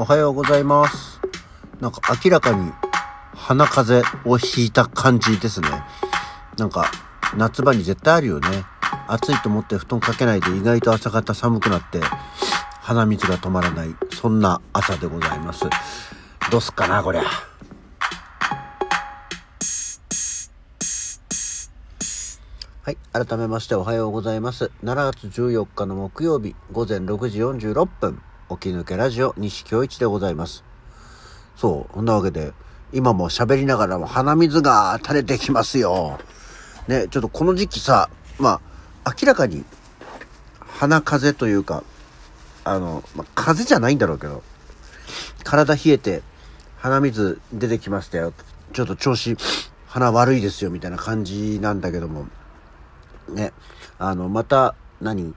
おはようございます。なんか明らかに鼻風邪をひいた感じですね。なんか夏場に絶対あるよね。暑いと思って布団かけないで意外と朝方寒くなって鼻水が止まらない。そんな朝でございます。どうすっかな、こりゃ。はい。改めましておはようございます。7月14日の木曜日午前6時46分。起き抜けラジオ西京一でございます。そう。そんなわけで、今も喋りながらも鼻水が垂れてきますよ。ね、ちょっとこの時期さ、まあ、明らかに鼻風邪というか、あの、まあ、風邪じゃないんだろうけど、体冷えて鼻水出てきましたよ。ちょっと調子、鼻悪いですよ、みたいな感じなんだけども、ね、あの、また、何？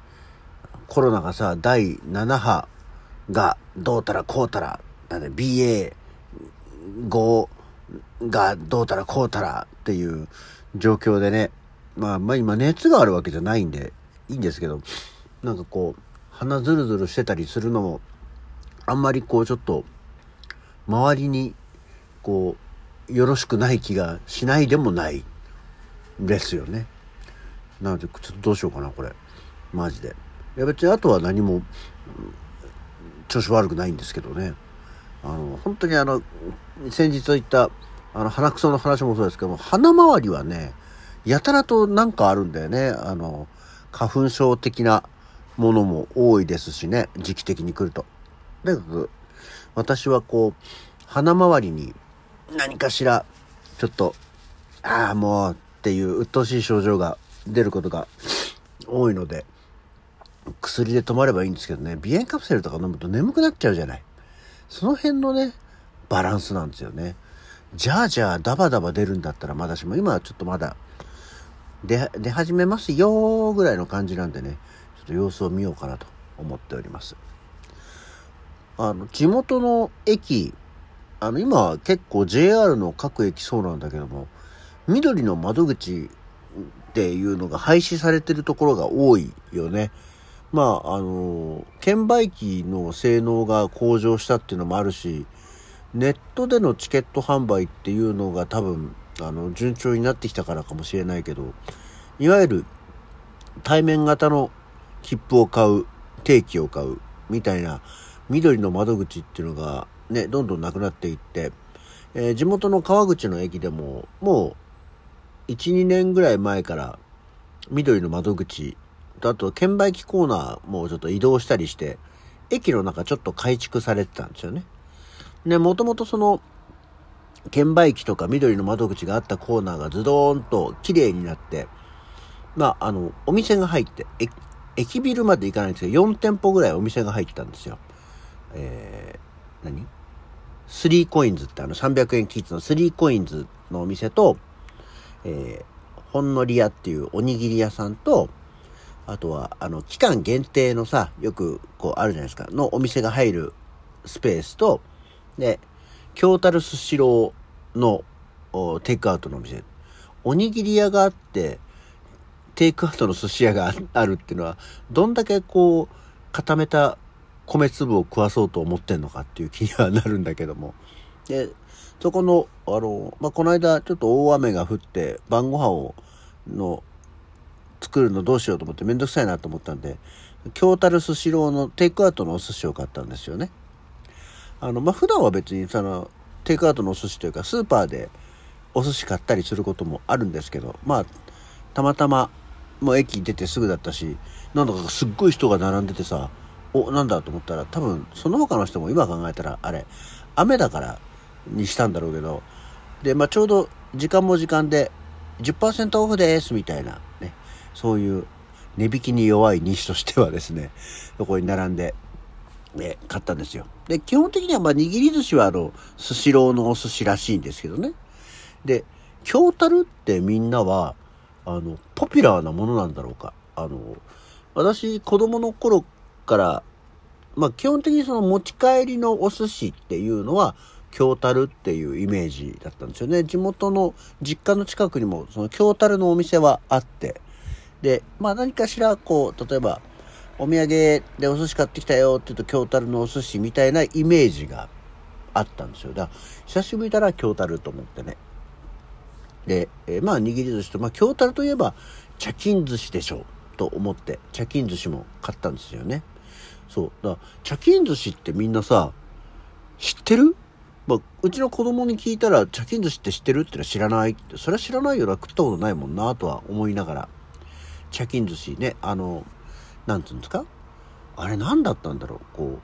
コロナがさ、第7波がどうたらこうたら、なんで BA5 がどうたらこうたらっていう状況でね、まあ、まあ今熱があるわけじゃないんで、いいんですけど、なんかこう、鼻ズルズルしてたりするのも、あんまりこうちょっと、周りに、こう、よろしくない気がしないでもないですよね。なので、ちょっとどうしようかな、これ。マジで。いや別にあとは何も、調子悪くないんですけどね。あの、本当にあの、先日言った、あの、鼻くその話もそうですけども、鼻周りはね、やたらとなんかあるんだよね。あの、花粉症的なものも多いですしね、時期的に来ると。とにかく、私はこう、鼻周りに何かしら、ちょっと、ああ、もうっていう鬱陶しい症状が出ることが多いので、薬で止まればいいんですけどね、鼻炎カプセルとか飲むと眠くなっちゃうじゃない。その辺のね、バランスなんですよね。じゃあじゃあダバダバ出るんだったらまだしも、今はちょっとまだ出、出始めますよぐらいの感じなんでね、ちょっと様子を見ようかなと思っております。あの、地元の駅、あの、今は結構 JR の各駅そうなんだけども、緑の窓口っていうのが廃止されてるところが多いよね。まあ、あの、券売機の性能が向上したっていうのもあるし、ネットでのチケット販売っていうのが多分、あの、順調になってきたからかもしれないけど、いわゆる対面型の切符を買う、定期を買う、みたいな緑の窓口っていうのがね、どんどんなくなっていって、えー地元の川口の駅でも、もう、1、2年ぐらい前から、緑の窓口と、あと、券売機コーナーもちょっと移動したりして、駅の中ちょっと改築されてたんですよね。ね、もともとその、券売機とか緑の窓口があったコーナーがズドーンと綺麗になって、まあ、あの、お店が入って、駅ビルまで行かないんですけど、4店舗ぐらいお店が入ったんですよ。えー、何 ?3 コインズってあの300円キッズの3コインズのお店と、えー、ほんのり屋っていうおにぎり屋さんと、あとは、あの、期間限定のさ、よくこうあるじゃないですか、のお店が入るスペースと、で、京樽スシローのテイクアウトのお店。おにぎり屋があって、テイクアウトの寿司屋がああるっていうのは、どんだけこう、固めた米粒を食わそうと思ってんのかっていう気にはなるんだけども。で、そこの、あの、まあ、この間ちょっと大雨が降って、晩ご飯を、の、作るのどうしようと思ってめんどくさいなと思ったんで、京樽スシローのテイクアウトのお寿司を買ったんですよね。あの、まあ、普段は別にその、テイクアウトのお寿司というか、スーパーでお寿司買ったりすることもあるんですけど、まあ、たまたま、もう駅出てすぐだったし、なんだかすっごい人が並んでてさ、お、なんだと思ったら、多分、その他の人も今考えたら、あれ、雨だからにしたんだろうけど、で、まあ、ちょうど時間も時間で、10%オフです、みたいな、ね、そういう値引きに弱い西としてはですね、そこに並んで、ね、買ったんですよ。で、基本的には、まあ、握り寿司は、あの、スシローのお寿司らしいんですけどね。で、京樽ってみんなは、あの、ポピュラーなものなんだろうか。あの、私、子供の頃から、まあ、基本的にその持ち帰りのお寿司っていうのは、京樽っていうイメージだったんですよね。地元の実家の近くにも、その京樽のお店はあって、で、まあ何かしら、こう、例えば、お土産でお寿司買ってきたよって言うと京樽のお寿司みたいなイメージがあったんですよ。だから久しぶりだな京樽と思ってね。で、えー、まあ握り寿司と、まあ京樽といえば茶金寿司でしょうと思って茶金寿司も買ったんですよね。そう。だから茶金寿司ってみんなさ、知ってる？まあ、うちの子供に聞いたら、茶金寿司って知ってる？ってのは知らないって、それは知らないよな、食ったことないもんな、とは思いながら。茶金寿司ね、あの、なんつうんですか？あれ何だったんだろう？こう、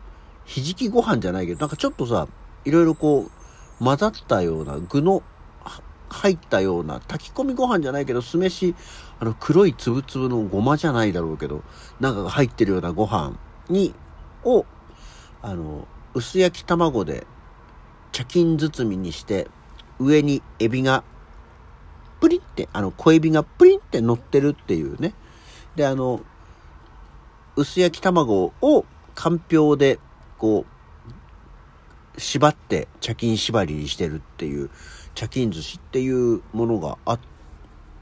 ひじきご飯じゃないけど、なんかちょっとさ、いろいろこう、混ざったような具の入ったような炊き込みご飯じゃないけど酢飯あの黒いつぶつぶのごまじゃないだろうけどなんかが入ってるようなご飯にをあの薄焼き卵で茶巾包みにして上にエビがプリンってあの小エビがプリンって乗ってるっていうねであの薄焼き卵をかんぴょうでこう縛って茶巾縛りにしてるっていう茶巾寿司っていうものがあ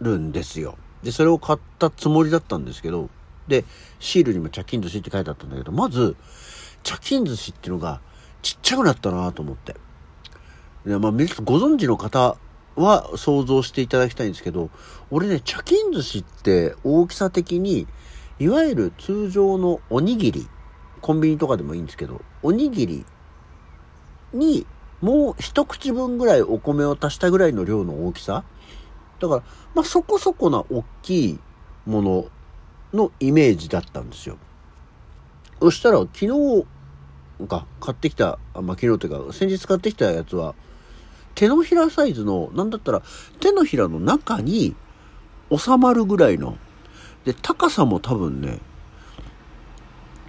るんですよでそれを買ったつもりだったんですけどでシールにも茶巾寿司って書いてあったんだけどまず茶巾寿司っていうのがちっちゃくなったなと思って。でまあ、ご存知の方は想像していただきたいんですけど、俺ね、茶巾寿司って大きさ的に、いわゆる通常のおにぎり、コンビニとかでもいいんですけど、おにぎりにもう一口分ぐらいお米を足したぐらいの量の大きさだから、まあそこそこな大きいもののイメージだったんですよ。そしたら昨日か買ってきた、まあ、昨日というか先日買ってきたやつは手のひらサイズのなんだったら手のひらの中に収まるぐらいので高さも多分ね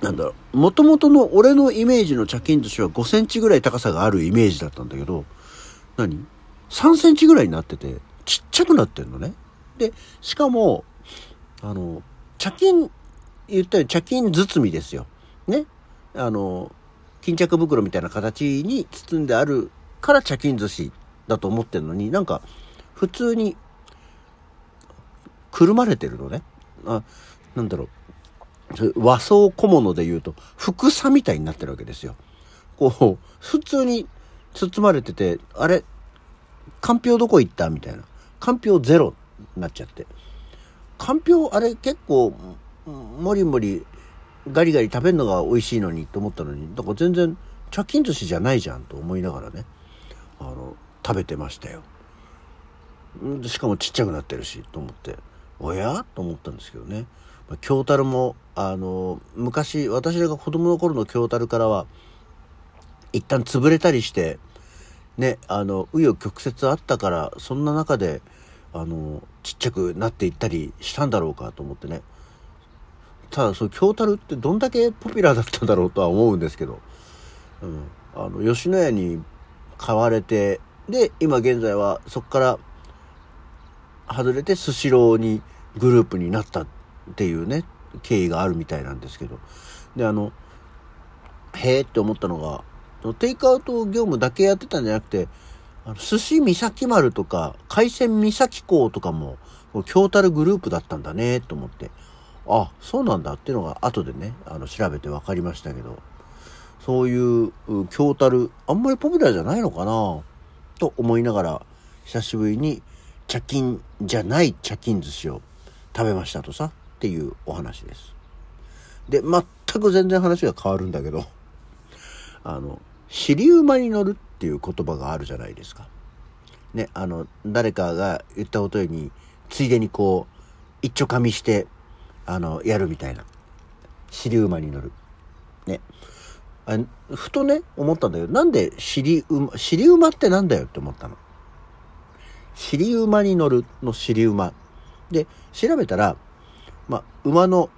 なんだろうもともとの俺のイメージの茶巾寿司は5センチぐらい高さがあるイメージだったんだけど何 ?3 センチぐらいになっててちっちゃくなってんのね。でしかもあの茶巾言ったように茶巾包みですよ。ね？あの巾着袋みたいな形に包んであるから茶巾寿司だと思ってるのになんか普通にくるまれてるのね。あなんだろう和装小物で言うと服さみたいになってるわけですよ。こう普通に包まれててあれかんぴょうどこ行ったみたいなかんぴょうゼロになっちゃってかんぴょうあれ結構もりもりガリガリ食べるのが美味しいのにと思ったのにだから全然茶巾寿司じゃないじゃんと思いながらねあの食べてましたよ。しかもちっちゃくなってるしと思って。おや？と思ったんですけどね。京樽もあの昔私らが子供の頃の京樽からは一旦潰れたりしてねあの紆余曲折あったからそんな中であのちっちゃくなっていったりしたんだろうかと思ってね。ただその京樽ってどんだけポピュラーだったんだろうとは思うんですけど、うん、あの吉野家に買われてで今現在はそこから外れてスシローにグループになったっていうね経緯があるみたいなんですけど。であのへえって思ったのがテイクアウト業務だけやってたんじゃなくてあの寿司三崎丸とか海鮮三崎港とかも京樽グループだったんだねと思って。あそうなんだっていうのが後でねあの調べて分かりましたけど。そういう京樽あんまりポピュラーじゃないのかなと思いながら久しぶりに茶金じゃない茶金寿司を食べましたとさっていうお話です。で全く全然話が変わるんだけど あの尻馬に乗るっていう言葉があるじゃないですか。ねあの誰かが言ったことについでにこう一丁噛みしてあの、やるみたいな。尻馬に乗る。ね。あふとね、思ったんだけど、なんで尻馬、尻馬ってなんだよって思ったの。尻馬に乗るの尻馬。で、調べたら、ま、馬の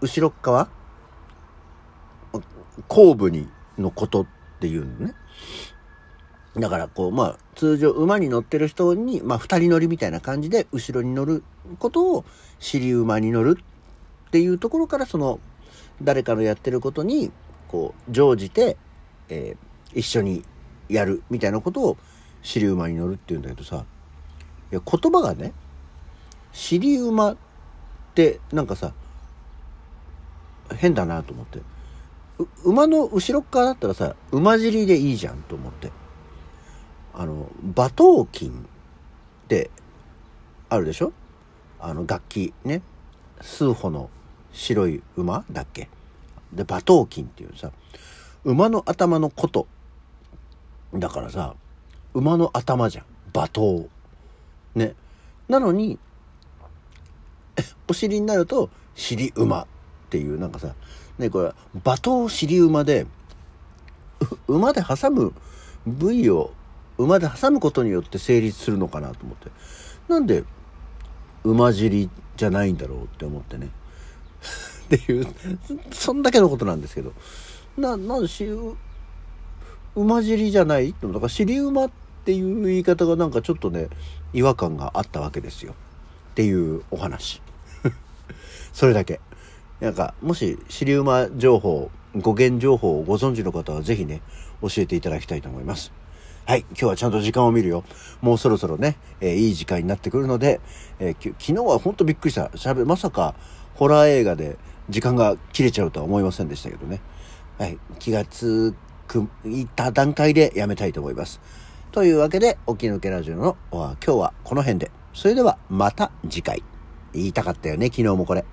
後ろ側後部にのことっていうのね。だからこう、まあ、通常馬に乗ってる人に、まあ、二人乗りみたいな感じで後ろに乗ることを尻馬に乗るっていうところからその誰かのやってることにこう乗じて、えー、一緒にやるみたいなことを尻馬に乗るっていうんだけどさいや言葉がね尻馬ってなんかさ変だなと思って。馬の後ろっ側だったらさ、馬尻でいいじゃんと思って。あの、馬頭琴ってあるでしょ？あの楽器ね。数歩の白い馬だっけ？で、馬頭琴っていうさ、馬の頭のこと。だからさ、馬の頭じゃん。馬頭。ね。なのに、お尻になると、尻馬っていう、なんかさ、ね、これ、馬頭尻馬で、馬で挟む部位を馬で挟むことによって成立するのかなと思って。なんで、馬尻じゃないんだろうって思ってね。っていう、そんだけのことなんですけど。な、なんでし、馬尻じゃない？ってだから尻馬っていう言い方がなんかちょっとね、違和感があったわけですよ。っていうお話。それだけ。なんか、もし尻馬情報、語源情報をご存知の方はぜひね、教えていただきたいと思います。はい、今日はちゃんと時間を見るよ。もうそろそろね、えー、いい時間になってくるので、えー、昨日は本当びっくりした。しゃべ、まさかホラー映画で時間が切れちゃうとは思いませんでしたけどね。はい、気がつく、いた段階でやめたいと思います。というわけで、起き抜けラジオの今日はこの辺で。それではまた次回。言いたかったよね、昨日もこれ。